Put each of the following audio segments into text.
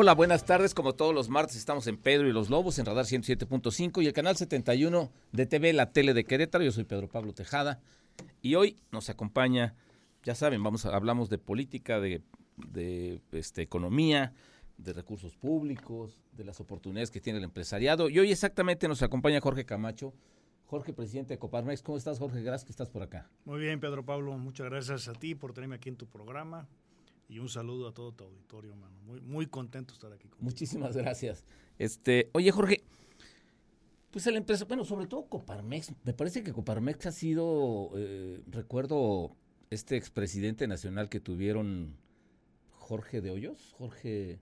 Hola, buenas tardes. Como todos los martes estamos en Pedro y los Lobos en Radar 107.5 y el canal 71 de TV, la tele de Querétaro. Yo soy Pedro Pablo Tejada y hoy nos acompaña, ya saben, vamos a, hablamos de política, de, este, economía, de recursos públicos, de las oportunidades que tiene el empresariado. Y hoy exactamente nos acompaña Jorge Camacho. Jorge, presidente de Coparmex. ¿Cómo estás, Jorge? Gracias que estás por acá. Muy bien, Pedro Pablo. Muchas gracias a ti por tenerme aquí en tu programa. Y un saludo a todo tu auditorio, mano. Muy, muy contento de estar aquí contigo. Muchísimas gracias. Este, oye, Jorge, pues la empresa, bueno, sobre todo Coparmex, me parece que Coparmex ha sido, eh, recuerdo este expresidente nacional que tuvieron Jorge de Hoyos, Jorge...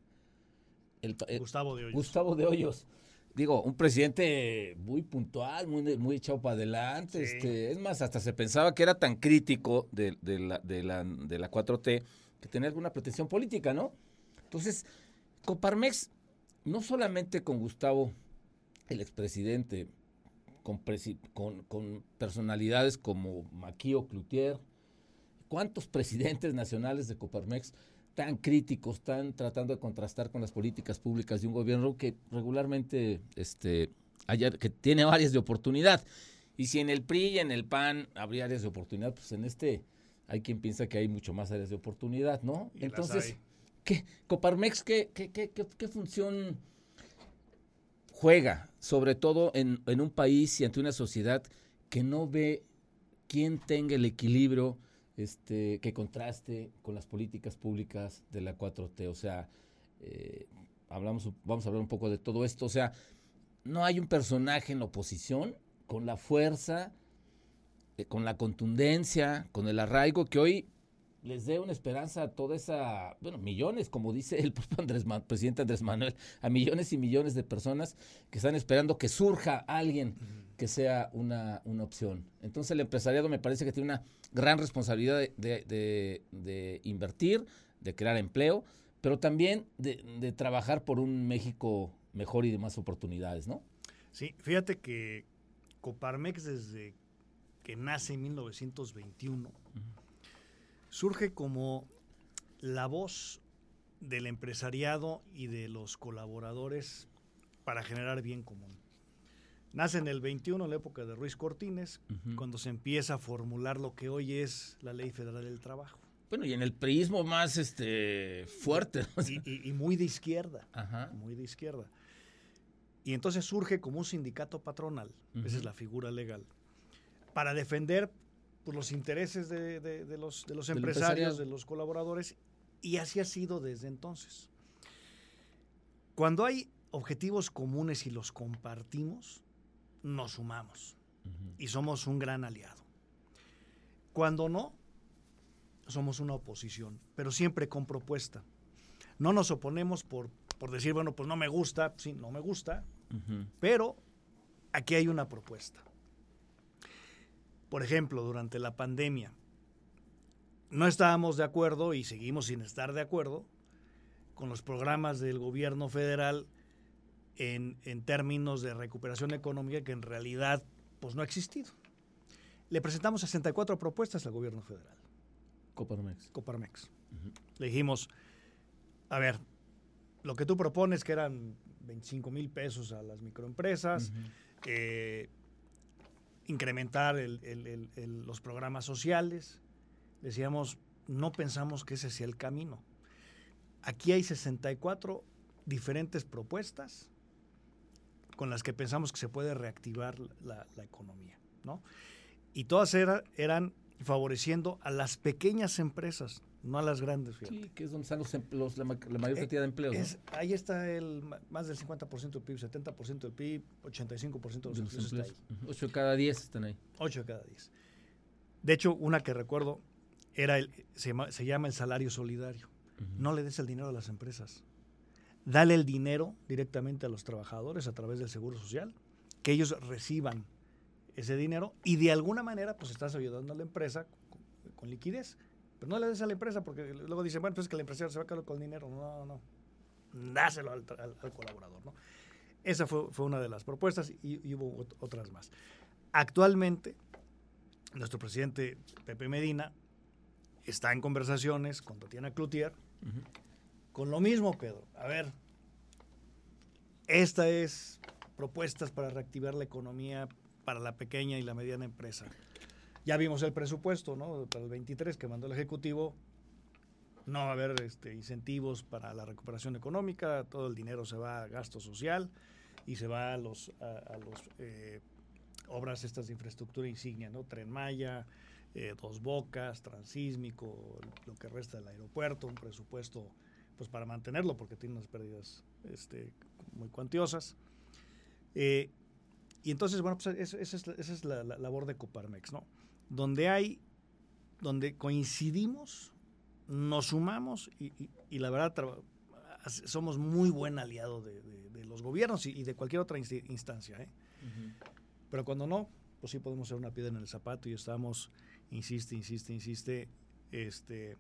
El, el, Gustavo de Hoyos. Gustavo de Hoyos. Digo, un presidente muy puntual, muy, muy echado para adelante. Sí. Este, es más, hasta se pensaba que era tan crítico de, de, la, de, la, de la 4T tenía alguna pretensión política, ¿no? Entonces, Coparmex, no solamente con Gustavo, el expresidente, con, con, personalidades como Maquio Cloutier, ¿cuántos presidentes nacionales de Coparmex tan críticos, están tratando de contrastar con las políticas públicas de un gobierno que regularmente este, tiene áreas de oportunidad? Y si en el PRI y en el PAN habría áreas de oportunidad, pues en este hay quien piensa que hay mucho más áreas de oportunidad, ¿no? Y Entonces, ¿qué, Coparmex, ¿qué, qué, qué, qué, función juega, sobre todo en, en, un país y ante una sociedad que no ve quién tenga el equilibrio este, que contraste con las políticas públicas de la 4T? O sea, eh, hablamos, vamos a hablar un poco de todo esto. O sea, no hay un personaje en la oposición con la fuerza eh, con la contundencia, con el arraigo que hoy les dé una esperanza a toda esa, bueno, millones, como dice el propio Andrés, presidente Andrés Manuel, a millones y millones de personas que están esperando que surja alguien que sea una, una opción. Entonces el empresariado me parece que tiene una gran responsabilidad de, de, de, de invertir, de crear empleo, pero también de, trabajar por un México mejor y de más oportunidades, ¿no? Sí, fíjate que Coparmex desde que nace en 1921, uh -huh. surge como la voz del empresariado y de los colaboradores para generar bien común. Nace en el 21, en la época de Ruiz Cortines, uh -huh. cuando se empieza a formular lo que hoy es la Ley Federal del Trabajo. Bueno, y en el priismo más este, fuerte. Y, y, y muy de izquierda. Ajá. Muy de izquierda. Y entonces surge como un sindicato patronal, uh -huh. esa es la figura legal, para defender pues, los intereses de, de, de, los, de los empresarios, de los colaboradores, y así ha sido desde entonces. Cuando hay objetivos comunes y los compartimos, nos sumamos uh -huh. y somos un gran aliado. Cuando no, somos una oposición, pero siempre con propuesta. No nos oponemos por, por decir, bueno, pues no me gusta, sí, no me gusta, uh -huh. pero aquí hay una propuesta. Por ejemplo, durante la pandemia, no estábamos de acuerdo y seguimos sin estar de acuerdo con los programas del gobierno federal en, en, términos de recuperación económica que en realidad pues, no ha existido. Le presentamos 64 propuestas al gobierno federal. Coparmex. Coparmex. Uh -huh. Le dijimos, a ver, lo que tú propones que eran 25 mil pesos a las microempresas, uh -huh. eh, incrementar el, los programas sociales. Decíamos, no pensamos que ese sea el camino. Aquí hay 64 diferentes propuestas con las que pensamos que se puede reactivar la, economía, ¿no? Y todas era, eran favoreciendo a las pequeñas empresas, no a las grandes. Fíjate. Sí, que es donde están los, los la, la, mayor cantidad de empleos. Es, ¿no? Ahí está el más del 50% del PIB, 70% del PIB, 85% de los, de los empleos. Está ahí. 8 de cada 10 están ahí. 8 de cada 10. De hecho, una que recuerdo era el, se, llama, se llama el salario solidario. Uh -huh. No le des el dinero a las empresas. Dale el dinero directamente a los trabajadores a través del Seguro Social, que ellos reciban ese dinero y de alguna manera pues estás ayudando a la empresa con, con liquidez. Pero no le des a la empresa porque luego dicen, bueno, pues es que la empresa se va a quedar con el dinero. No, no, no. Dáselo al, al, al colaborador, ¿no? Esa fue, fue, una de las propuestas y, y, hubo otras más. Actualmente, nuestro presidente Pepe Medina está en conversaciones con Tatiana Cloutier uh -huh. con lo mismo, Pedro. A ver, esta es propuestas para reactivar la economía para la pequeña y la mediana empresa. Ya vimos el presupuesto, ¿no? Para el 23 que mandó el Ejecutivo. No va a haber este, incentivos para la recuperación económica, todo el dinero se va a gasto social y se va a los, a, los eh, obras estas de infraestructura insignia, ¿no? Tren Maya, eh, Dos Bocas, Transísmico, lo que resta del aeropuerto, un presupuesto pues para mantenerlo porque tiene unas pérdidas este, muy cuantiosas. Eh, y entonces, bueno, pues esa, es, la, labor de Coparmex, ¿no? Donde hay, donde coincidimos, nos sumamos y, la verdad somos muy buen aliado de, los gobiernos y, de cualquier otra instancia, ¿eh? Pero cuando no, pues sí podemos ser una piedra en el zapato y estamos, insiste, insiste, insiste, este,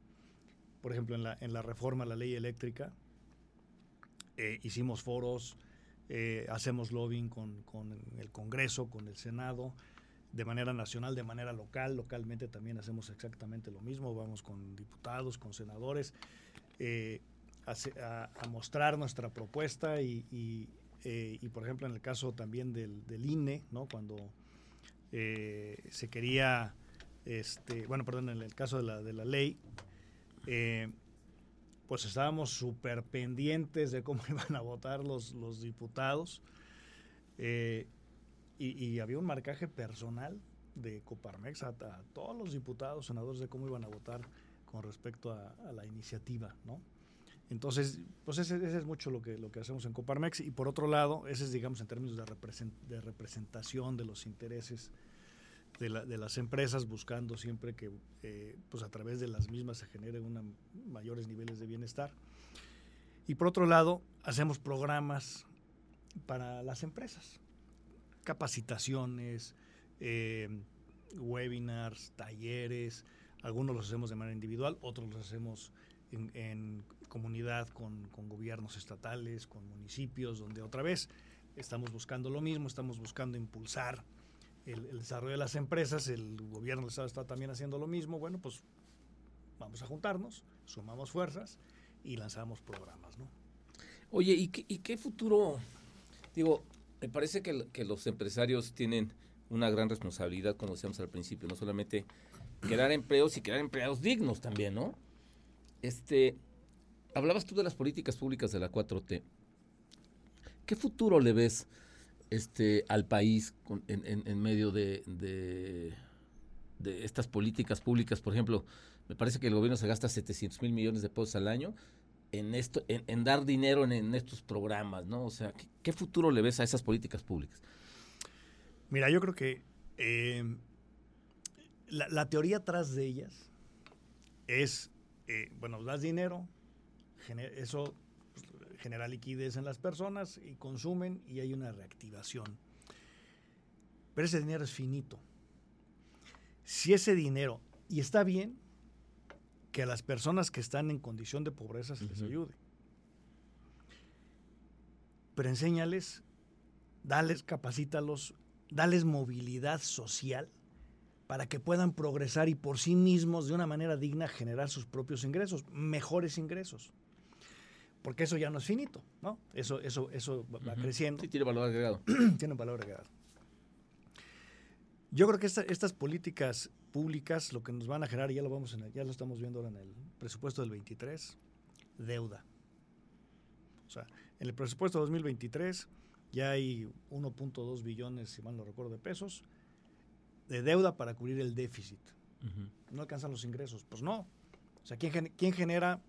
por ejemplo, en la, en la reforma a la ley eléctrica, eh, hicimos foros, eh, hacemos lobbying con, con, el Congreso, con el Senado, de manera nacional, de manera local. Localmente también hacemos exactamente lo mismo, vamos con diputados, con senadores, eh, a, mostrar nuestra propuesta y, y, por ejemplo, en el caso también del, INE, ¿no? cuando se quería, este, bueno, perdón, en el caso de la, de la ley, eh, pues estábamos súper pendientes de cómo iban a votar los, los diputados. Y, había un marcaje personal de Coparmex a, todos los diputados, senadores, de cómo iban a votar con respecto a, la iniciativa, ¿no? Entonces, pues ese, es mucho lo que, lo que hacemos en Coparmex. Y por otro lado, ese es, digamos, en términos de, de representación de los intereses de, las empresas buscando siempre que eh, pues a través de las mismas se generen una, mayores niveles de bienestar. Y por otro lado, hacemos programas para las empresas, capacitaciones, eh, webinars, talleres, algunos los hacemos de manera individual, otros los hacemos en, comunidad con, gobiernos estatales, con municipios, donde otra vez estamos buscando lo mismo, estamos buscando impulsar el, desarrollo de las empresas, el gobierno del Estado está también haciendo lo mismo, bueno, pues vamos a juntarnos, sumamos fuerzas y lanzamos programas, ¿no? Oye, ¿y qué, futuro? Digo, me parece que, que, los empresarios tienen una gran responsabilidad, como decíamos al principio, no solamente crear empleos y crear empleados dignos también, ¿no? Este, hablabas tú de las políticas públicas de la 4T. ¿Qué futuro le ves este, al país en, medio de, de, estas políticas públicas. Por ejemplo, me parece que el gobierno se gasta 700 mil millones de pesos al año en esto, en, dar dinero en, estos programas, ¿no? O sea, ¿qué, futuro le ves a esas políticas públicas? Mira, yo creo que eh, la, teoría atrás de ellas es, eh, bueno, das dinero, eso genera liquidez en las personas y consumen y hay una reactivación. Pero ese dinero es finito. Si ese dinero, y está bien que a las personas que están en condición de pobreza se les ayude, pero enséñales, dales, capacítalos, dales movilidad social para que puedan progresar y por sí mismos de una manera digna generar sus propios ingresos, mejores ingresos porque eso ya no es finito, ¿no? Eso, eso, eso va creciendo. Sí, tiene valor agregado. tiene valor agregado. Yo creo que estas políticas públicas lo que nos van a generar, ya lo vamos en ya lo estamos viendo ahora en el presupuesto del 23, deuda. O sea, en el presupuesto 2023 ya hay 1.2 billones, si mal no recuerdo, de pesos de deuda para cubrir el déficit. No alcanzan los ingresos. Pues no. O sea, ¿quién, quién genera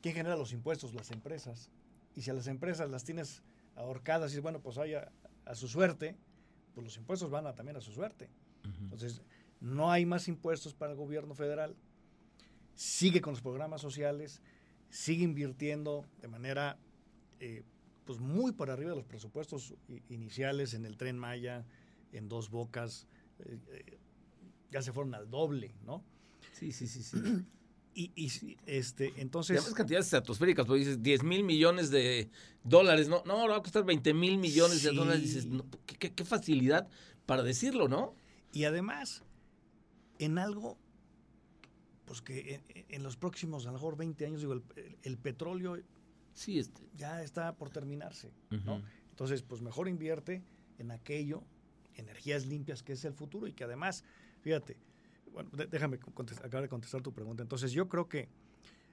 ¿Quién genera los impuestos? Las empresas. Y si a las empresas las tienes ahorcadas y bueno, pues vaya a su suerte, pues los impuestos van a, también a su suerte. Entonces, no hay más impuestos para el gobierno federal. Sigue con los programas sociales, sigue invirtiendo de manera eh, pues muy por arriba de los presupuestos iniciales en el tren Maya, en dos bocas, eh, eh, ya se fueron al doble, ¿no? Sí, sí, sí, sí. Y, este, entonces. las cantidades estratosféricas, pues dices 10 mil millones de dólares, no, no, va a costar 20 mil millones de dólares. Dices, qué, facilidad para decirlo, ¿no? Y además, en algo, pues que en, los próximos, a lo mejor 20 años, digo, el, petróleo sí, este. ya está por terminarse, ¿no? Entonces, pues mejor invierte en aquello, energías limpias, que es el futuro y que además, fíjate, bueno, déjame acabar de contestar tu pregunta. Entonces, yo creo que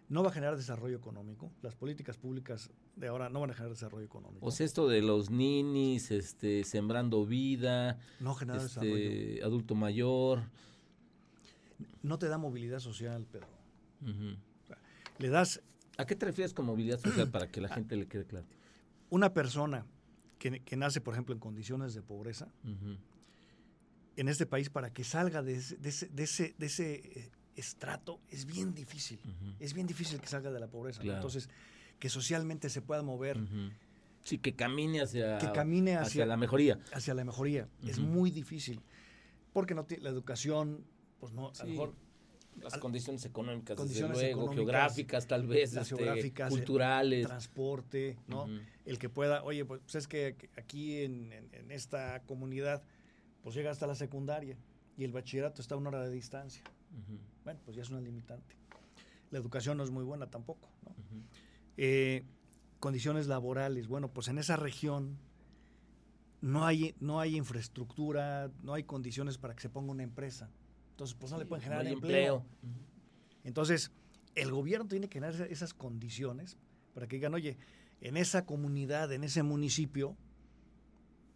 no va a generar desarrollo económico. Las políticas públicas de ahora no van a generar desarrollo económico. O sea, esto de los ninis, este, sembrando vida, no este, desarrollo. adulto mayor. No te da movilidad social, Pedro. le das... ¿A qué te refieres con movilidad social para que la gente le quede claro? Una persona que, nace, por ejemplo, en condiciones de pobreza, en este país, para que salga de ese, de ese, de ese eh, estrato es bien difícil. Es bien difícil que salga de la pobreza. Entonces, que socialmente se pueda mover. Sí, que camine hacia, que camine hacia, la mejoría. Hacia la mejoría. Es muy difícil. Porque no la educación, pues no, a lo mejor las condiciones económicas, condiciones desde luego, geográficas tal vez, las este, geográficas, culturales. transporte, ¿no? El que pueda, oye, pues es que aquí en, en, esta comunidad, pues llega hasta la secundaria y el bachillerato está a una hora de distancia. Bueno, pues ya es una limitante. La educación no es muy buena tampoco. Eh, condiciones laborales, bueno, pues en esa región no hay, no hay infraestructura, no hay condiciones para que se ponga una empresa. Entonces, pues no le pueden generar empleo. Entonces, el gobierno tiene que generar esas condiciones para que digan, oye, en esa comunidad, en ese municipio,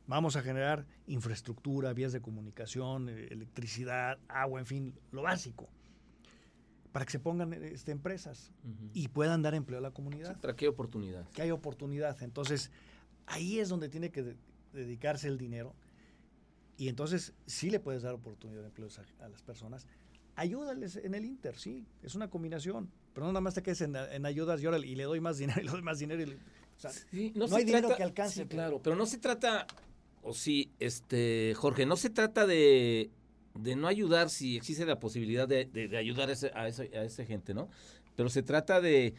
vamos a generar infraestructura, vías de comunicación, eh, electricidad, agua, en fin, lo básico, para que se pongan este, empresas y puedan dar empleo a la comunidad. para que hay oportunidad. Que hay oportunidad. Entonces, ahí es donde tiene que dedicarse el dinero. Y entonces sí le puedes dar oportunidad de empleo a, las personas. Ayúdales en el Inter, sí, es una combinación. Pero no nada más te quedes en, ayudas y, y le doy más dinero y le doy más dinero. no, hay dinero que alcance. claro, pero no se trata o sí, este, Jorge, no se trata de, no ayudar si existe la posibilidad de, ayudar a, ese, a, esa gente, ¿no? Pero se trata de,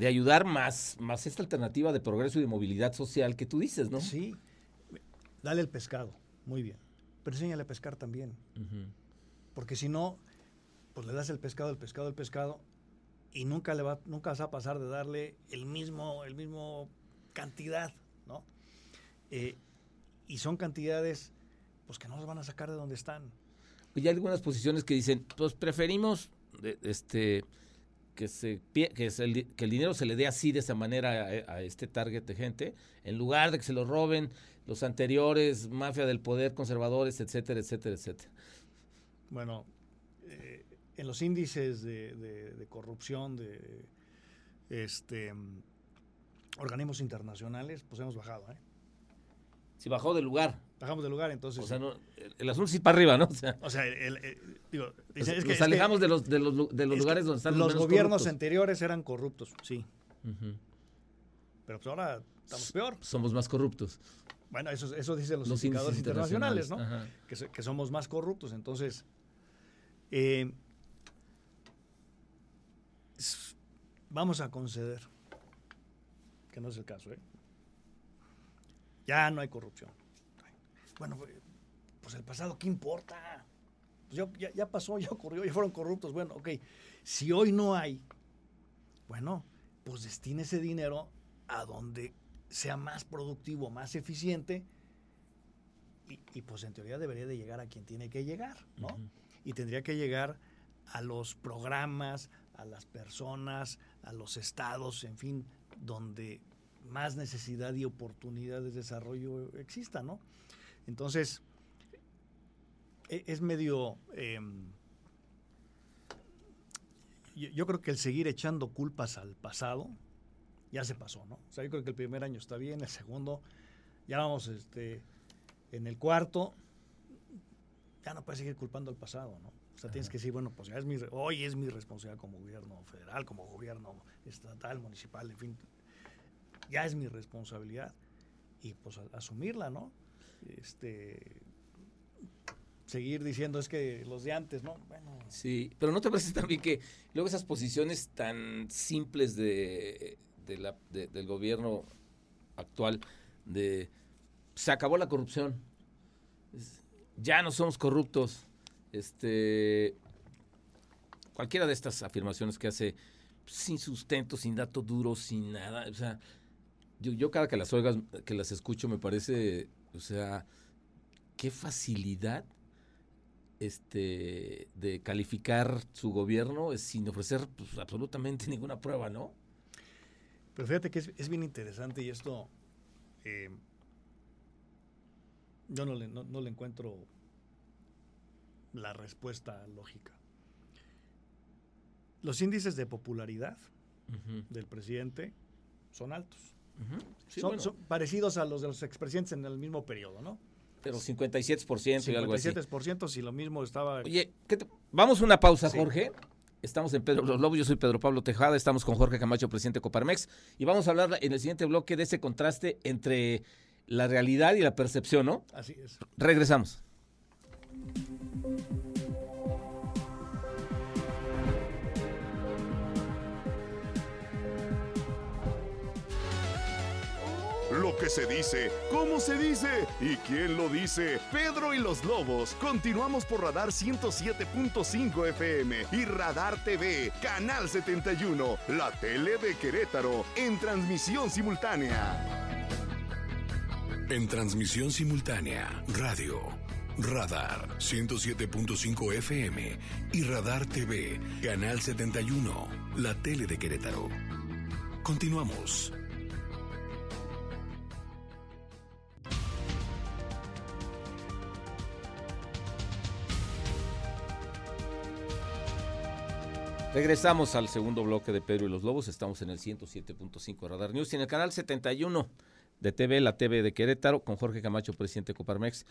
ayudar más, más esta alternativa de progreso y de movilidad social que tú dices, ¿no? Sí. Dale el pescado, muy bien. Pero enséñale a pescar también. Porque si no, pues le das el pescado, el pescado, el pescado, y nunca le va, nunca vas a pasar de darle el mismo, el mismo cantidad, ¿no? Eh, y son cantidades pues que no las van a sacar de donde están. Pues hay algunas posiciones que dicen, pues preferimos este que se que, el, que el dinero se le dé así de esa manera a, este target de gente, en lugar de que se lo roben los anteriores, mafia del poder, conservadores, etcétera, etcétera, etcétera. Bueno, eh, en los índices de, de, corrupción de este organismos internacionales, pues hemos bajado, ¿eh? Si bajó del lugar. Bajamos del lugar, entonces. O sea, el asunto sí para arriba, ¿no? O sea, el, digo, es que, nos alejamos de los, de los, de los lugares donde están los, los gobiernos anteriores eran corruptos, sí. Pero pues ahora estamos peor. Somos más corruptos. Bueno, eso, eso dicen los, los indicadores internacionales, ¿no? Que, que, somos más corruptos. Entonces, eh, vamos a conceder que no es el caso, ¿eh? Ya no hay corrupción. Bueno, pues el pasado, ¿qué importa? Pues ya, pasó, ya ocurrió, ya fueron corruptos. Bueno, ok, si hoy no hay, bueno, pues destine ese dinero a donde sea más productivo, más eficiente, y, pues en teoría debería de llegar a quien tiene que llegar, ¿no? Y tendría que llegar a los programas, a las personas, a los estados, en fin, donde más necesidad y oportunidad de desarrollo exista, ¿no? Entonces, e, es medio... Em, yo, creo que el seguir echando culpas al pasado ya se pasó, ¿no? O sea, yo creo que el primer año está bien, el segundo, ya vamos este, en el cuarto, ya no puedes seguir culpando al pasado, ¿no? O sea, tienes que decir, bueno, pues ya es mi, hoy es mi responsabilidad como gobierno federal, como gobierno estatal, municipal, en fin, ya es mi responsabilidad y pues asumirla, ¿no? Este seguir diciendo es que los de antes, ¿no? Bueno. Sí, pero ¿no te parece también que luego esas posiciones tan simples de, del gobierno actual de se acabó la corrupción, ya no somos corruptos, este cualquiera de estas afirmaciones que hace sin sustento, sin datos duros, sin nada. O sea, yo, yo cada que las oigas, que las escucho, me parece, o sea, qué facilidad este, de calificar su gobierno sin ofrecer pues, absolutamente ninguna prueba, ¿no? Pero fíjate que es, bien interesante y esto eh, yo no le, no, le encuentro la respuesta lógica. Los índices de popularidad del presidente son altos. son, parecidos a los de los expresidentes en el mismo periodo, ¿no? Pero 57% y algo así. 57% si lo mismo estaba... Oye, vamos a una pausa, Jorge. Estamos en Pedro Los Lobos, yo soy Pedro Pablo Tejada, estamos con Jorge Camacho, presidente de Coparmex, y vamos a hablar en el siguiente bloque de ese contraste entre la realidad y la percepción, ¿no? Así es. Regresamos. Lo que se dice, cómo se dice y quién lo dice. Pedro y los Lobos. Continuamos por Radar 107.5 FM y Radar TV, Canal 71, la tele de Querétaro, en transmisión simultánea. En transmisión simultánea, radio. Radar 107.5 FM y Radar TV, Canal 71, la tele de Querétaro. Continuamos. Regresamos al segundo bloque de Pedro y los Lobos. Estamos en el 107.5 Radar News y en el canal 71 de TV, la TV de Querétaro, con Jorge Camacho, presidente de Coparmex.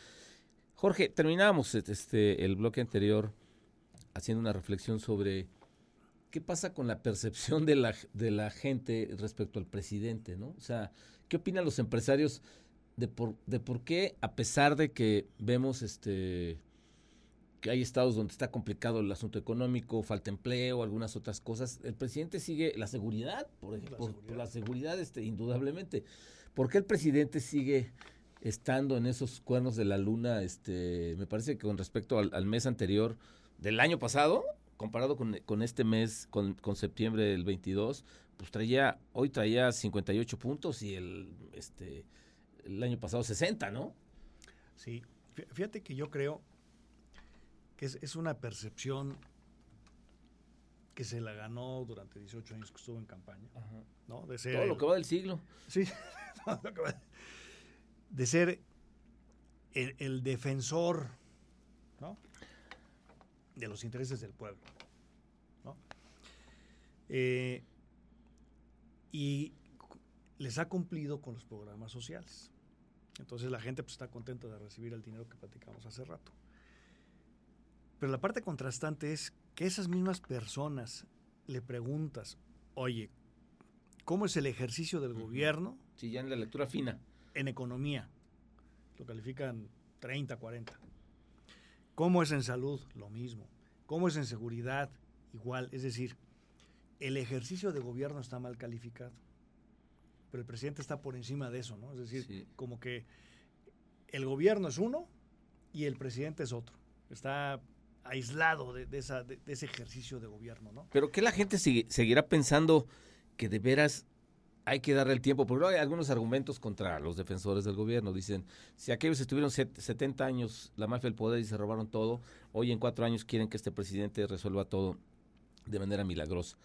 Jorge, terminamos este, el bloque anterior haciendo una reflexión sobre qué pasa con la percepción de la, de la gente respecto al presidente, ¿no? O sea, ¿qué opinan los empresarios de por, de por qué, a pesar de que vemos este que hay estados donde está complicado el asunto económico, falta empleo, algunas otras cosas. El presidente sigue la seguridad, por ejemplo, la seguridad, este, indudablemente. ¿Por qué el presidente sigue estando en esos cuernos de la luna? Este, me parece que con respecto al, mes anterior del año pasado, comparado con, este mes, con, septiembre del 22, pues traía, hoy traía 58 puntos y el, este, el año pasado 60, ¿no? Sí, fíjate que yo creo que es, una percepción que se la ganó durante 18 años que estuvo en campaña, ¿no? De ser Todo lo que va del siglo. Sí, de ser el, defensor, ¿no? De los intereses del pueblo, ¿no? Eh, y les ha cumplido con los programas sociales. Entonces la gente pues, está contenta de recibir el dinero que platicamos hace rato. Pero la parte contrastante es que esas mismas personas le preguntas, oye, ¿cómo es el ejercicio del gobierno? Sí, ya en la lectura fina. En economía. Lo califican 30, 40. ¿Cómo es en salud? Lo mismo. ¿Cómo es en seguridad? Igual. Es decir, el ejercicio de gobierno está mal calificado. Pero el presidente está por encima de eso, ¿no? Es decir, como que el gobierno es uno y el presidente es otro. Está aislado de, ese ejercicio de gobierno, ¿no? Pero que la gente seguirá pensando que de veras hay que darle el tiempo, porque hay algunos argumentos contra los defensores del gobierno. Dicen, si aquellos estuvieron 70 años, la mafia del poder y se robaron todo, hoy en cuatro años quieren que este presidente resuelva todo de manera milagrosa.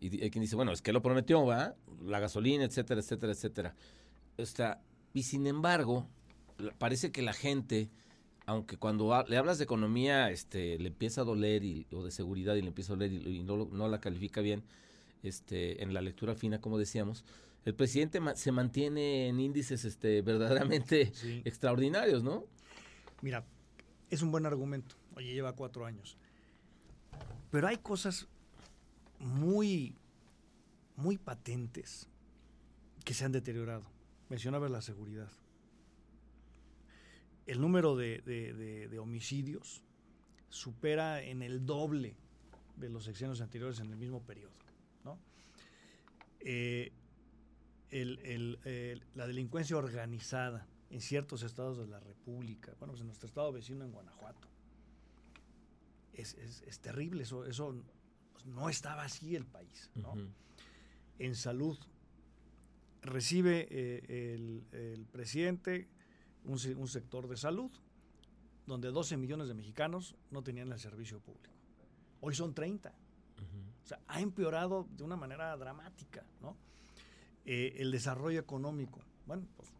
Y hay quien dice, bueno, es que lo prometió, ¿va? La gasolina, etcétera, etcétera, etcétera. Y sin embargo, parece que la gente aunque cuando le hablas de economía este, le empieza a doler y, o de seguridad y le empieza a doler y, no, no, la califica bien este, en la lectura fina, como decíamos, el presidente se mantiene en índices este, verdaderamente extraordinarios, ¿no? Mira, es un buen argumento. Oye, lleva cuatro años. Pero hay cosas muy, muy patentes que se han deteriorado. Mencionaba la seguridad el número de, homicidios supera en el doble de los sexenios anteriores en el mismo periodo. Eh, la delincuencia organizada en ciertos estados de la República, bueno, pues en nuestro estado vecino en Guanajuato, es, terrible, eso, eso no estaba así el país. En salud, recibe eh, el, presidente un, sector de salud donde 12 millones de mexicanos no tenían el servicio público. Hoy son 30. O sea, ha empeorado de una manera dramática, ¿no? Eh, el desarrollo económico. Bueno, pues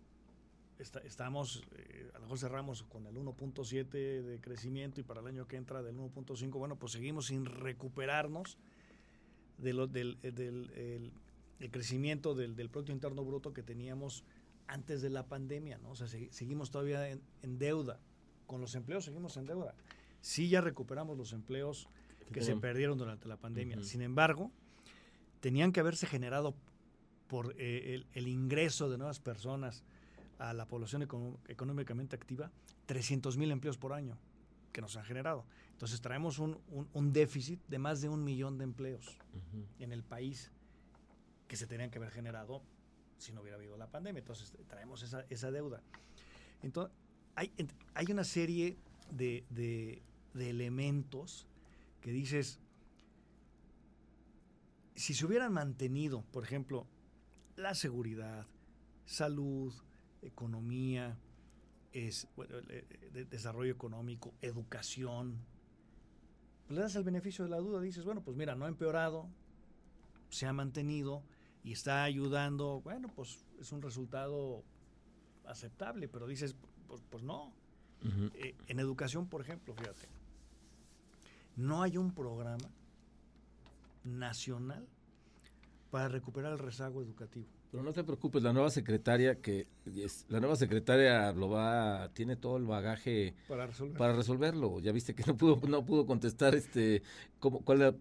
estamos, eh, a lo mejor cerramos con el 1.7 de crecimiento y para el año que entra del 1.5, bueno, pues seguimos sin recuperarnos de lo, del, del el, crecimiento del, del, Producto Interno Bruto que teníamos antes de la pandemia, ¿no? O sea, seguimos todavía en, en, deuda. Con los empleos seguimos en deuda. Sí ya recuperamos los empleos que se perdieron durante la pandemia. Sin embargo, tenían que haberse generado por eh, el, ingreso de nuevas personas a la población económicamente activa 300 mil empleos por año que nos han generado. Entonces traemos un, déficit de más de un millón de empleos en el país que se tenían que haber generado si no hubiera habido la pandemia. Entonces traemos esa, deuda. Entonces hay, hay una serie de, de elementos que dices, si se hubieran mantenido, por ejemplo, la seguridad, salud, economía, es, desarrollo económico, educación, pues le das el beneficio de la duda, dices, bueno, pues mira, no ha empeorado, se ha mantenido y está ayudando, bueno, pues es un resultado aceptable, pero dices, pues, pues no. Eh, en educación, por ejemplo, fíjate, no hay un programa nacional para recuperar el rezago educativo. Pero no te preocupes, la nueva secretaria que la nueva secretaria lo va tiene todo el bagaje para, resolverlo. Ya viste que no pudo no pudo contestar este cómo, cuál,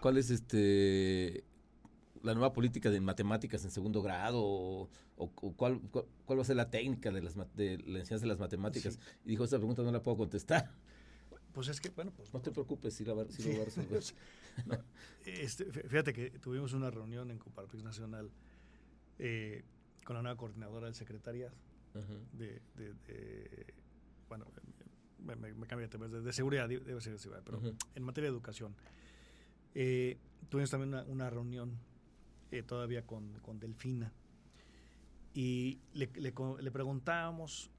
cuál es este la nueva política de matemáticas en segundo grado o, cuál, cuál, va a ser la técnica de, las, de la enseñanza de las matemáticas. Y dijo, esa pregunta no la puedo contestar. Pues es que, bueno, pues... No te preocupes, si, la, lo va a resolver. este, fíjate que tuvimos una reunión en Coparpix Nacional eh, con la nueva coordinadora del secretariado de, bueno, me, me, cambia de, de, seguridad, debe ser de seguridad, pero en materia de educación. Eh, tuvimos también una, reunión eh, todavía con, con, Delfina y le, le, preguntábamos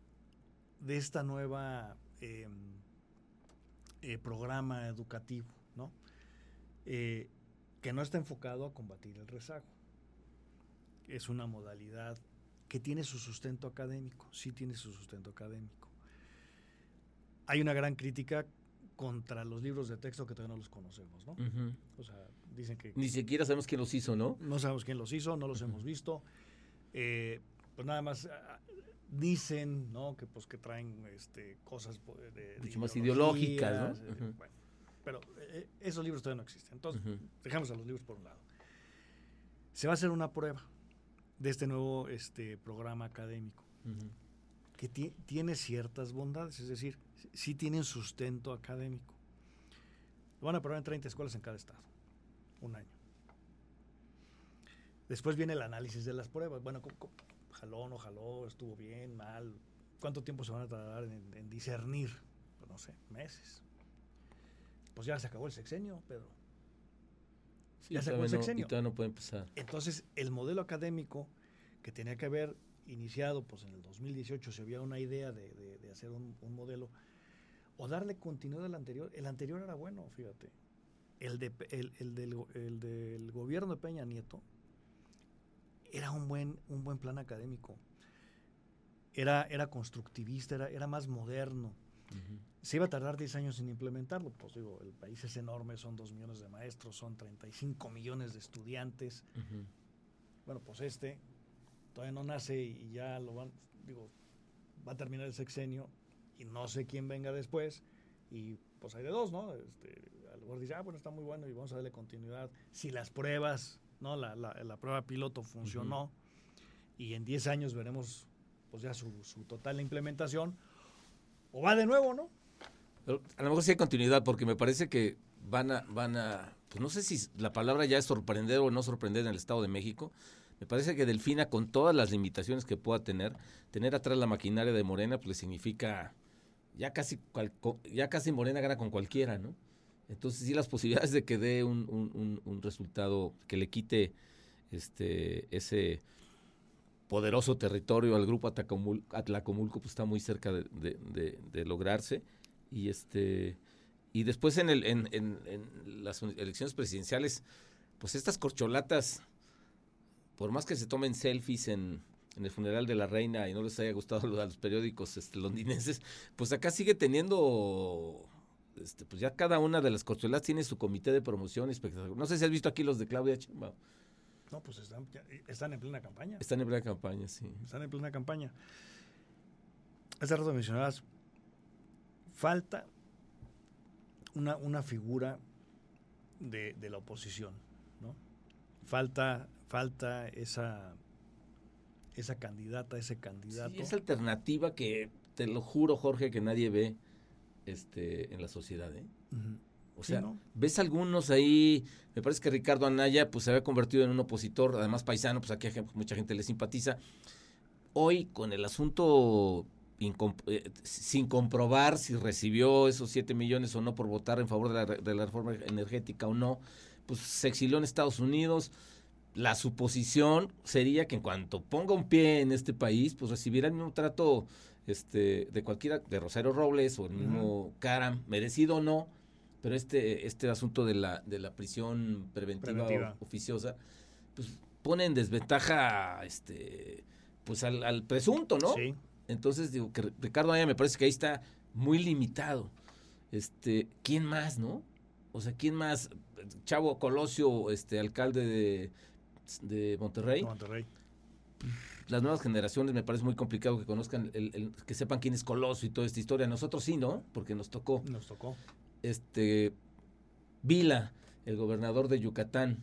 de esta nueva em, eh, programa educativo, ¿no? Eh, que no está enfocado a combatir el rezago. Es una modalidad que tiene su sustento académico, sí tiene su sustento académico. Hay una gran crítica contra los libros de texto que todavía no los conocemos, ¿no? O sea, dicen que... Ni siquiera sabemos quién los hizo, ¿no? No sabemos quién los hizo, no los hemos visto. Eh, pues nada más dicen ¿no? que pues que traen este, cosas de, mucho más ideológicas ¿no? pero eh, esos libros todavía no existen entonces dejamos a los libros por un lado se va a hacer una prueba de este nuevo este programa académico que tiene ciertas bondades es decir sí tienen sustento académico lo van a probar en 30 escuelas en cada estado un año después viene el análisis de las pruebas bueno jaló, no jaló, estuvo bien, mal. ¿Cuánto tiempo se van a tardar en, discernir? Pues no sé, meses. Pues ya se acabó el sexenio, Pedro. ya se acabó el sexenio. y no puede empezar. Entonces, el modelo académico que tenía que haber iniciado, pues en el 2018 se había una idea de, hacer un, modelo, o darle continuidad al anterior. El anterior era bueno, fíjate. El, de, el, del, el del gobierno de Peña Nieto era un buen, un buen plan académico. Era, era constructivista, era, era más moderno. Se iba a tardar 10 años en implementarlo. Pues digo, el país es enorme, son 2 millones de maestros, son 35 millones de estudiantes. Bueno, pues este todavía no nace y ya lo van, digo, va a terminar el sexenio y no sé quién venga después. Y pues hay de dos, ¿no? Este, a lo mejor dice, ah, bueno, está muy bueno y vamos a darle continuidad. Si las pruebas ¿no? La, la, prueba piloto funcionó y en 10 años veremos pues ya su, total implementación. O va de nuevo, ¿no? a lo mejor sí hay continuidad porque me parece que van a, van a, pues no sé si la palabra ya es sorprender o no sorprender en el Estado de México. Me parece que Delfina, con todas las limitaciones que pueda tener, tener atrás la maquinaria de Morena, pues le significa ya casi, ya casi Morena gana con cualquiera, ¿no? Entonces sí las posibilidades de que dé un, resultado que le quite este ese poderoso territorio al grupo Atlacomulco pues está muy cerca de, lograrse y este y después en, el, en, las elecciones presidenciales pues estas corcholatas por más que se tomen selfies en, el funeral de la reina y no les haya gustado a los periódicos este, londinenses, pues acá sigue teniendo este, pues ya cada una de las corcholatas tiene su comité de promoción y espectáculo. No sé si has visto aquí los de Claudia Chimba. No, pues están, están, en plena campaña. Están en plena campaña, sí. Están en plena campaña. Hace rato mencionabas, falta una, una figura de, la oposición, ¿no? Falta, falta esa, esa candidata, ese candidato. esa alternativa que, te lo juro, Jorge, que nadie ve este, en la sociedad, ¿eh? O sea, ves algunos ahí, me parece que Ricardo Anaya pues se había convertido en un opositor, además paisano, pues aquí mucha gente le simpatiza. Hoy con el asunto eh, sin comprobar si recibió esos 7 millones o no por votar en favor de la, reforma energética o no, pues se exilió en Estados Unidos. La suposición sería que en cuanto ponga un pie en este país, pues recibirá el mismo trato este, de cualquiera, de Rosario Robles o el mismo Caram, merecido o no, pero este, este asunto de la, de la prisión preventiva, oficiosa, pues pone en desventaja este, pues al, presunto, ¿no? Sí. Entonces digo que Ricardo Aya me parece que ahí está muy limitado. Este, ¿quién más, no? O sea, ¿quién más? Chavo Colosio, este alcalde de, de Monterrey. Monterrey. Las nuevas generaciones me parece muy complicado que conozcan, el, que sepan quién es Colosio y toda esta historia. Nosotros sí, ¿no? Porque nos tocó. Nos tocó este Vila, el gobernador de Yucatán,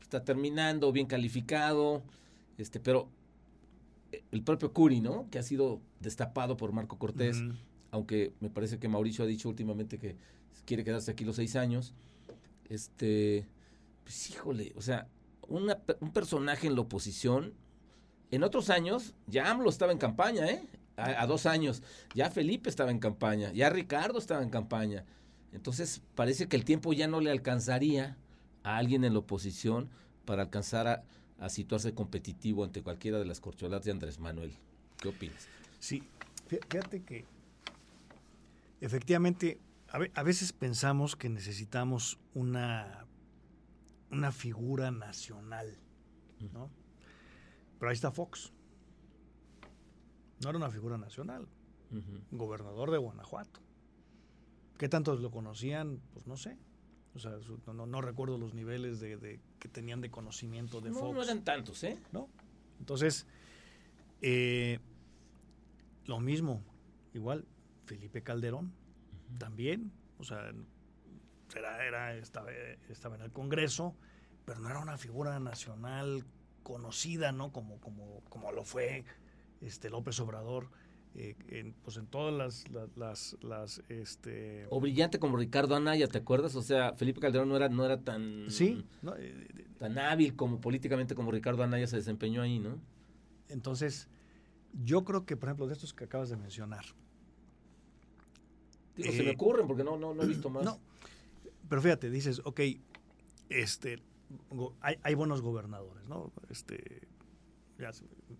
está terminando, bien calificado, este, pero eh, el propio Curi, ¿no? Que ha sido destapado por Marco Cortés, aunque me parece que Mauricio ha dicho últimamente que quiere quedarse aquí los seis años. Este, pues híjole, o sea, un personaje en la oposición. En otros años, ya AMLO estaba en campaña, ¿eh? a, dos años. Ya Felipe estaba en campaña, ya Ricardo estaba en campaña. Entonces parece que el tiempo ya no le alcanzaría a alguien en la oposición para alcanzar a, situarse competitivo ante cualquiera de las corcholatas de Andrés Manuel. ¿Qué opinas? Sí, fíjate que efectivamente a veces pensamos que necesitamos una, una figura nacional, ¿no? Pero ahí está Fox. No era una figura nacional. Gobernador de Guanajuato. ¿Qué tantos lo conocían? Pues no sé. O sea, no, recuerdo los niveles de, que tenían de conocimiento de Fox. No eran tantos, ¿eh? ¿No? Entonces, eh, lo mismo, igual, Felipe Calderón, también, o sea, era, era, estaba, estaba en el Congreso, pero no era una figura nacional conocida, ¿no? Como, como, como lo fue este López Obrador. Eh, en, pues en todas las, las, este... o brillante como Ricardo Anaya te acuerdas o sea Felipe Calderón no era no era tan sí eh, tan hábil como políticamente como Ricardo Anaya se desempeñó ahí no entonces yo creo que por ejemplo de estos que acabas de mencionar se me eh, ocurren porque no no no he visto más no pero fíjate dices ok este hay, hay buenos gobernadores no este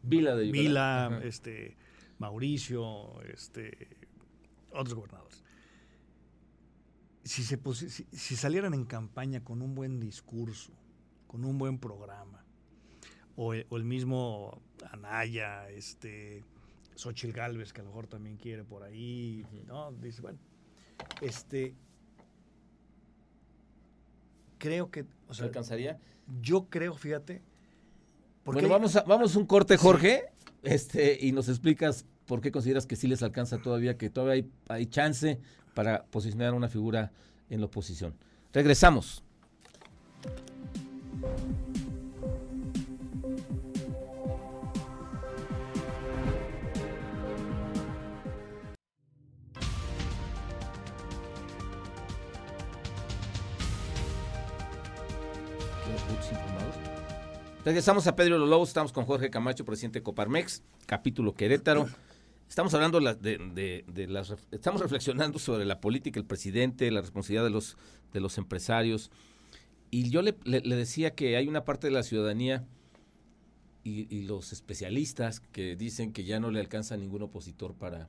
Vila de Vila, este Mauricio, este, otros gobernadores. Si, se, si, salieran en campaña con un buen discurso, con un buen programa, o, el mismo Anaya, este, Xochitl Galvez, que a lo mejor también quiere por ahí, ¿no? Dice, bueno, este, creo que... O sea, alcanzaría? Yo creo, fíjate... Bueno, vamos a, vamos un corte, Jorge este, y nos explicas por qué consideras que sí les alcanza todavía, que todavía hay, hay chance para posicionar una figura en la oposición. Regresamos. Regresamos a Pedro Los Lobos, estamos con Jorge Camacho, presidente de Coparmex, capítulo Querétaro. estamos hablando de, estamos reflexionando sobre la política, el presidente, la responsabilidad de los, de los empresarios. Y yo le, decía que hay una parte de la ciudadanía y, y, los especialistas que dicen que ya no le alcanza ningún opositor para,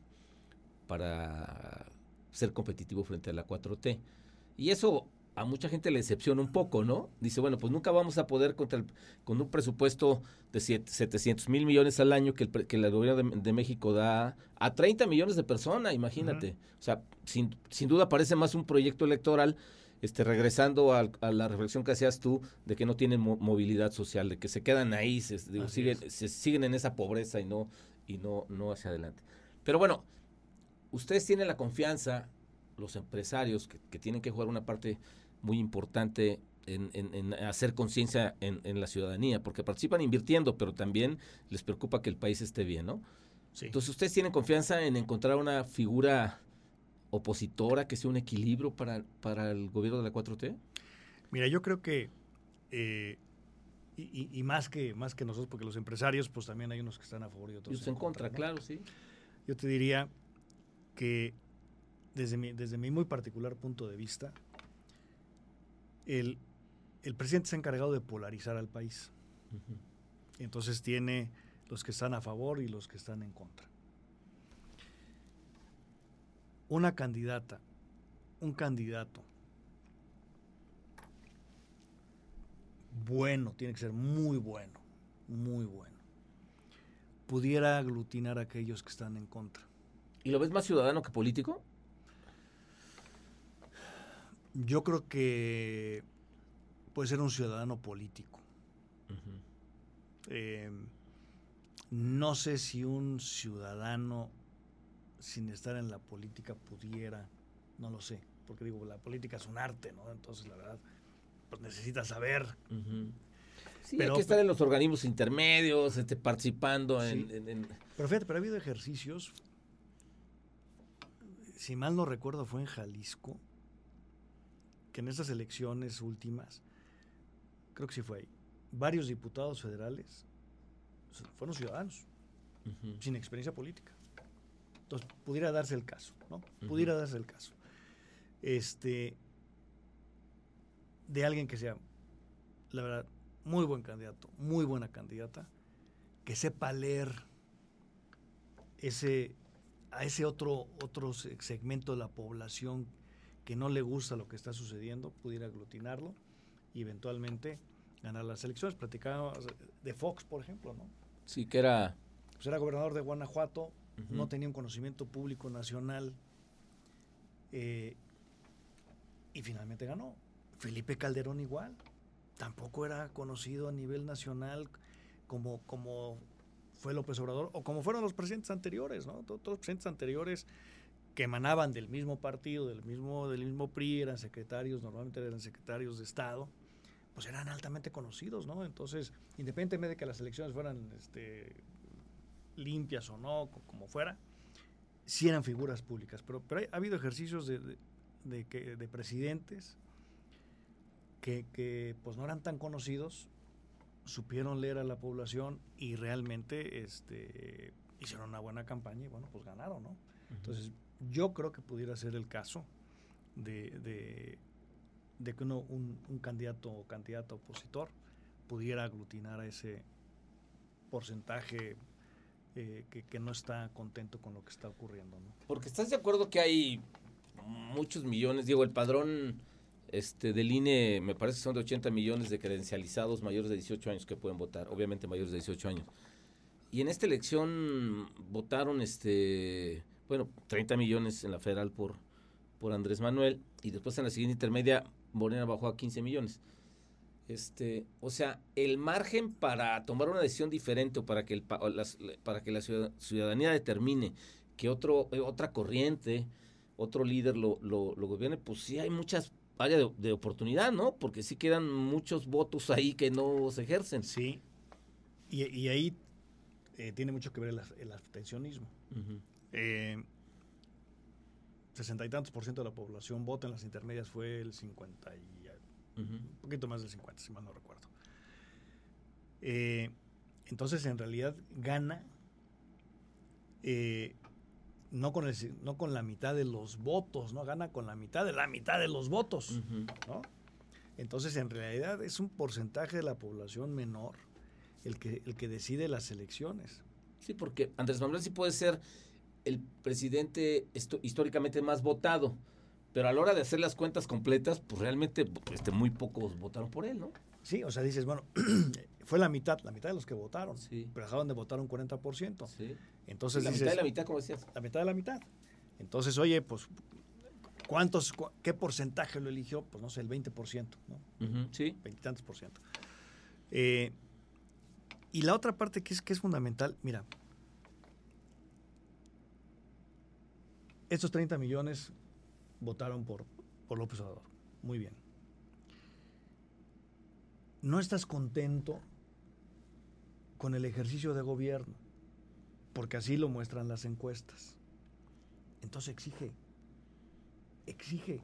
para ser competitivo frente a la 4T. Y eso a mucha gente le decepciona un poco, ¿no? Dice, bueno, pues nunca vamos a poder contra con un presupuesto de 700 mil millones al año que el, que la gobierno de, México da a 30 millones de personas, imagínate. O sea, sin, sin, duda parece más un proyecto electoral, este, regresando a, la reflexión que hacías tú de que no tienen movilidad social, de que se quedan ahí, se, siguen, se siguen en esa pobreza y no, y no, no hacia adelante. Pero bueno, ustedes tienen la confianza, los empresarios que, que tienen que jugar una parte muy importante en, hacer conciencia en, la ciudadanía, porque participan invirtiendo, pero también les preocupa que el país esté bien, ¿no? Entonces, ¿ustedes tienen confianza en encontrar una figura opositora que sea un equilibrio para, para el gobierno de la 4T? Mira, yo creo que, eh, y, más que más que nosotros, porque los empresarios, pues también hay unos que están a favor y otros en, contra. claro, sí. Yo te diría que desde mi, desde mi muy particular punto de vista, el, presidente se ha encargado de polarizar al país. Entonces tiene los que están a favor y los que están en contra. Una candidata, un candidato bueno, tiene que ser muy bueno, muy bueno, pudiera aglutinar a aquellos que están en contra. ¿Y lo ves más ciudadano que político? Yo creo que puede ser un ciudadano político. Eh, no sé si un ciudadano sin estar en la política pudiera, no lo sé, porque digo, la política es un arte, ¿no? Entonces, la verdad, pues necesita saber. Sí, hay que estar en los organismos intermedios, este, participando en, Pero fíjate, pero ha habido ejercicios, si mal no recuerdo, fue en Jalisco, que en estas elecciones últimas, creo que sí fue ahí, varios diputados federales fueron ciudadanos, sin experiencia política. Entonces, pudiera darse el caso, ¿no? Pudiera darse el caso. Este, de alguien que sea, la verdad, muy buen candidato, muy buena candidata, que sepa leer ese, a ese otro, otro segmento de la población que no le gusta lo que está sucediendo, pudiera aglutinarlo y eventualmente ganar las elecciones. Platicábamos de Fox, por ejemplo, ¿no? Sí, que era... Pues era gobernador de Guanajuato, no tenía un conocimiento público nacional eh, y finalmente ganó. Felipe Calderón igual, tampoco era conocido a nivel nacional como, como fue López Obrador o como fueron los presidentes anteriores, ¿no? Todos los presidentes anteriores que emanaban del mismo partido, del mismo, del mismo PRI, eran secretarios, normalmente eran secretarios de Estado, pues eran altamente conocidos, ¿no? Entonces, independientemente de que las elecciones fueran este, limpias o no, como fuera, sí eran figuras públicas. Pero, pero ha habido ejercicios de, de, presidentes que, que, pues no eran tan conocidos, supieron leer a la población y realmente este, hicieron una buena campaña y bueno, pues ganaron, ¿no? Entonces, yo creo que pudiera ser el caso de, que uno, un, candidato o candidata opositor pudiera aglutinar a ese porcentaje eh, que, no está contento con lo que está ocurriendo. Porque estás de acuerdo que hay muchos millones, digo, el padrón este, del INE me parece que son de 80 millones de credencializados mayores de 18 años que pueden votar, obviamente mayores de 18 años. Y en esta elección votaron este bueno, 30 millones en la federal por, por Andrés Manuel y después en la siguiente intermedia Morena bajó a 15 millones. Este, o sea, el margen para tomar una decisión diferente o para que, el, para que la ciudadanía determine que otro, eh, otra corriente, otro líder lo, lo, gobierne, pues sí hay muchas áreas de, oportunidad, ¿no? Porque sí quedan muchos votos ahí que no se ejercen. Sí, y, ahí eh, tiene mucho que ver el, abstencionismo. Eh, sesenta y tantos por ciento de la población vota en las intermedias, fue el 50 y un poquito más del 50, si mal no recuerdo. Eh, entonces, en realidad, gana eh, no con, el, no con la mitad de los votos, ¿no? Gana con la mitad de la mitad de los votos, ¿no? Entonces, en realidad es un porcentaje de la población menor el que, el que decide las elecciones. Sí, porque Andrés Manuel sí puede ser el presidente históricamente más votado, pero a la hora de hacer las cuentas completas, pues realmente este, muy pocos votaron por él, ¿no? Sí, o sea, dices, bueno, fue la mitad, la mitad de los que votaron, sí. pero dejaron de votar un 40%. Sí. Entonces la mitad de la mitad, como decías. La mitad de la mitad. Entonces, oye, pues, ¿cuántos, qué porcentaje lo eligió? Pues no sé, el 20%, ¿no? sí. Veintitantos por ciento. Eh, y la otra parte que es, que es fundamental, mira, estos 30 millones votaron por, por López Obrador. Muy bien. No estás contento con el ejercicio de gobierno, porque así lo muestran las encuestas. Entonces exige, exige.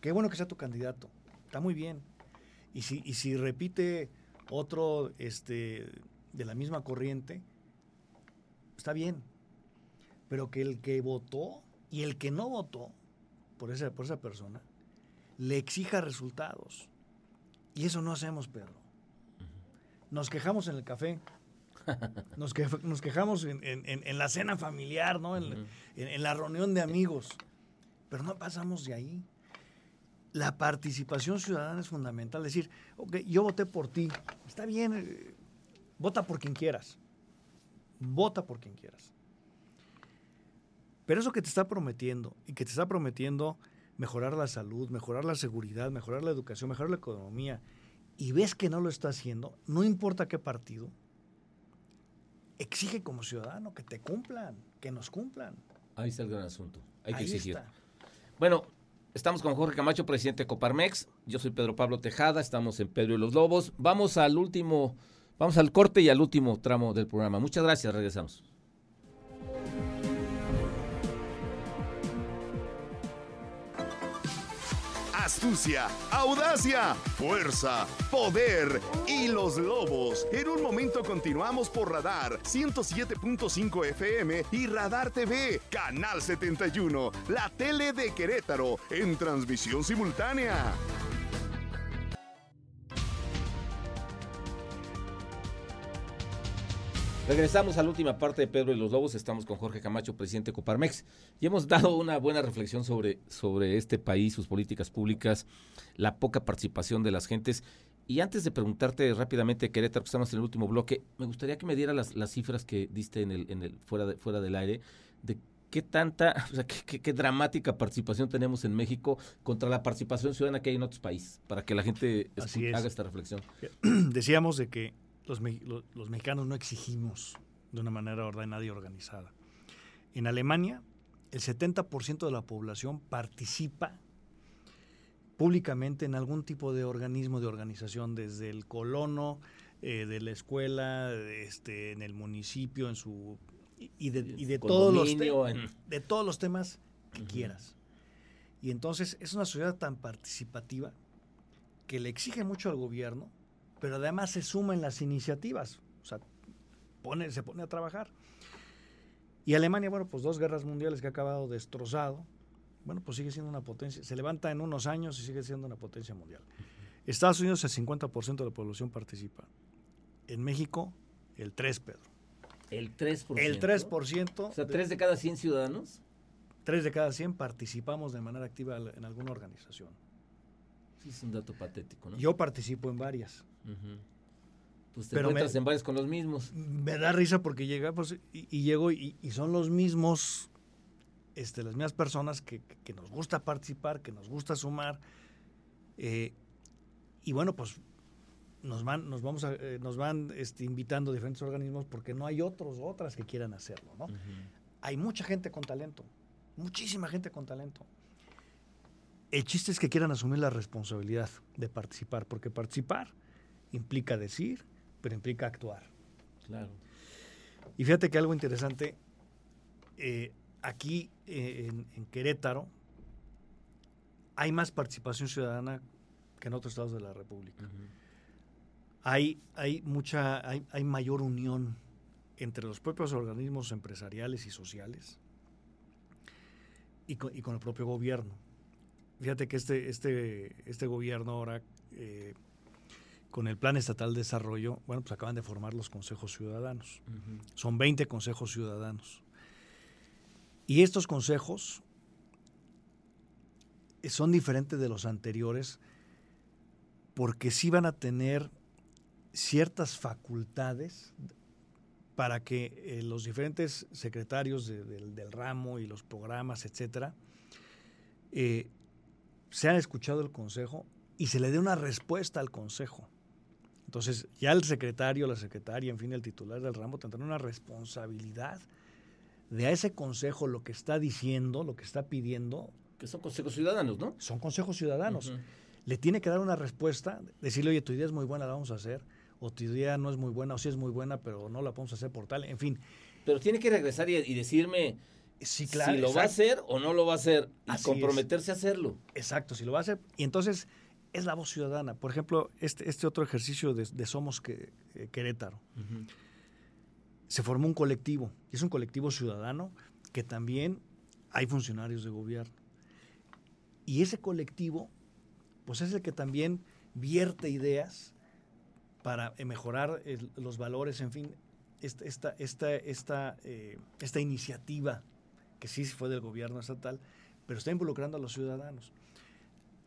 Qué bueno que sea tu candidato, está muy bien. Y si, y si repite otro este, de la misma corriente, está bien. Pero que el que votó y el que no votó por esa, por esa persona le exija resultados. Y eso no hacemos, Pedro. Nos quejamos en el café. Nos, nos quejamos en, la cena familiar, ¿no? En, la reunión de amigos. Pero no pasamos de ahí. La participación ciudadana es fundamental. Decir, ok, yo voté por ti. Está bien, eh, vota por quien quieras. Vota por quien quieras. Pero eso que te está prometiendo y que te está prometiendo mejorar la salud, mejorar la seguridad, mejorar la educación, mejorar la economía, y ves que no lo está haciendo, no importa qué partido, exige como ciudadano que te cumplan, que nos cumplan. Ahí está el gran asunto. Hay que exigir. Bueno, estamos con Jorge Camacho, presidente de Coparmex. Yo soy Pedro Pablo Tejada, estamos en Pedro y los Lobos. Vamos al último, vamos al corte y al último tramo del programa. Muchas gracias, regresamos. Astucia, audacia, fuerza, poder y los lobos. En un momento continuamos por Radar 107.5 FM y Radar TV, Canal 71, la tele de Querétaro, en transmisión simultánea. Regresamos a la última parte de Pedro y los Lobos. Estamos con Jorge Camacho, presidente de Coparmex, y hemos dado una buena reflexión sobre, sobre este país, sus políticas públicas, la poca participación de las gentes. Y antes de preguntarte rápidamente, Querétaro, que estamos en el último bloque, me gustaría que me diera las, las cifras que diste en el, en el fuera, de, fuera del aire, de qué tanta, o sea, qué, qué, dramática participación tenemos en México contra la participación ciudadana que hay en otros países, para que la gente haga esta reflexión. Decíamos de que los, los, mexicanos no exigimos de una manera ordenada y organizada. En Alemania, el 70% de la población participa públicamente en algún tipo de organismo de organización, desde el colono, eh, de la escuela, este, en el municipio, en su y de, y de todos los de todos los temas que quieras. Y entonces es una sociedad tan participativa que le exige mucho al gobierno pero además se suma en las iniciativas, o sea, pone, se pone a trabajar. Y Alemania, bueno, pues dos guerras mundiales que ha acabado destrozado, bueno, pues sigue siendo una potencia, se levanta en unos años y sigue siendo una potencia mundial. Estados Unidos el 50% de la población participa. En México, el 3, Pedro. El 3%. El 3%. O sea, 3 de cada 100 ciudadanos. 3 de cada 100 participamos de manera activa en alguna organización. Sí, es un dato patético, ¿no? Yo participo en varias. Pues te Pero encuentras en varios con los mismos. Me da risa porque llega, pues, y, llego y, son los mismos, este, las mismas personas que, nos gusta participar, que nos gusta sumar. Eh, y bueno, pues nos van, nos vamos a, eh, nos van este, invitando diferentes organismos porque no hay otros, otras que quieran hacerlo, ¿no? Hay mucha gente con talento, muchísima gente con talento. El chiste es que quieran asumir la responsabilidad de participar, porque participar implica decir, pero implica actuar. Claro. Y fíjate que algo interesante, eh, aquí eh, en, Querétaro hay más participación ciudadana que en otros estados de la República. hay, hay, mucha, hay, hay mayor unión entre los propios organismos empresariales y sociales y con, el propio gobierno. Fíjate que este, este, este gobierno ahora, eh, con el Plan Estatal de Desarrollo, bueno, pues acaban de formar los consejos ciudadanos. Son 20 consejos ciudadanos. Y estos consejos son diferentes de los anteriores porque sí van a tener ciertas facultades para que eh, los diferentes secretarios del ramo y los programas, etcétera, eh, se han escuchado el consejo y se le dé una respuesta al consejo. Entonces, ya el secretario, la secretaria, en fin, el titular del ramo tendrán una responsabilidad de a ese consejo lo que está diciendo, lo que está pidiendo. Que son consejos ciudadanos, ¿no? Son consejos ciudadanos. Le tiene que dar una respuesta, decirle, oye, tu idea es muy buena, la vamos a hacer o tu idea no es muy buena, o sí es muy buena, pero no la podemos hacer por tal, en fin. Pero tiene que regresar y, decirme si lo va a hacer o no lo va a hacer, y comprometerse a hacerlo. Exacto, si lo va a hacer. Y entonces es la voz ciudadana. Por ejemplo, este, este otro ejercicio de, Somos que, eh, Querétaro. Se formó un colectivo, y es un colectivo ciudadano que también hay funcionarios de gobierno. Y ese colectivo, pues es el que también vierte ideas para eh, mejorar los valores, en fin, esta, esta, esta, eh, esta iniciativa que sí fue del gobierno estatal, pero está involucrando a los ciudadanos.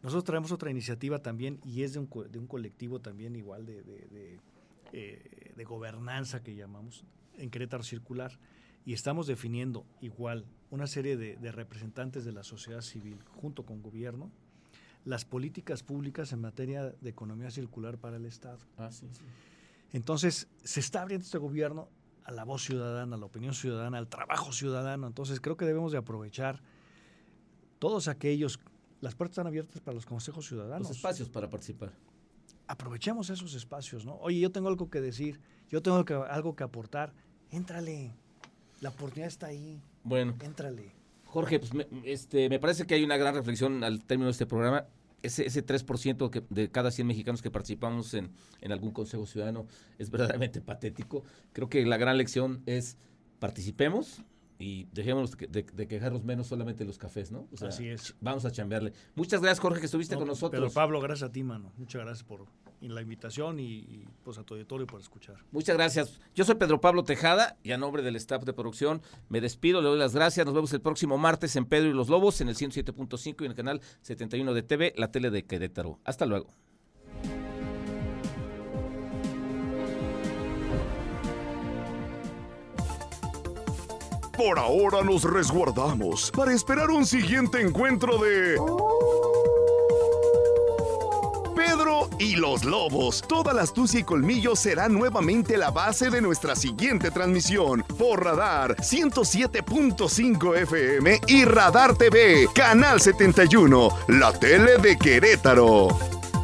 Nosotros traemos otra iniciativa también y es de un, de un colectivo también igual de, de, eh, de, gobernanza que llamamos en Querétaro Circular y estamos definiendo igual una serie de representantes de la sociedad civil junto con gobierno las políticas públicas en materia de economía circular para el Estado. Ah, sí, sí. Entonces, se está abriendo este gobierno a la voz ciudadana, a la opinión ciudadana, al trabajo ciudadano. Entonces, creo que debemos de aprovechar todos aquellos, las puertas están abiertas para los consejos ciudadanos. Los espacios para participar. Aprovechemos esos espacios, ¿no? Oye, yo tengo algo que decir, yo tengo algo que aportar, éntrale. La oportunidad está ahí. Bueno. Éntrale. Jorge, pues me, este, me parece que hay una gran reflexión al término de este programa. Ese, ese 3% que, de cada 100 mexicanos que participamos en, en algún consejo ciudadano es verdaderamente patético. Creo que la gran lección es participemos, y dejémonos de, quejarnos menos solamente los cafés, ¿no? Así es. Vamos a chambearle. Muchas gracias, Jorge, que estuviste con nosotros. Pero Pablo, gracias a ti, mano. Muchas gracias por la invitación y, pues a tu auditorio por escuchar. Muchas gracias. Yo soy Pedro Pablo Tejada y a nombre del staff de producción me despido, le doy las gracias. Nos vemos el próximo martes en Pedro y los Lobos en el 107.5 y en el canal 71 de TV, la tele de Querétaro. Hasta luego. Por ahora nos resguardamos para esperar un siguiente encuentro de... Pedro y los Lobos. Toda la astucia y colmillo será nuevamente la base de nuestra siguiente transmisión por Radar 107.5 FM y Radar TV, Canal 71, la tele de Querétaro.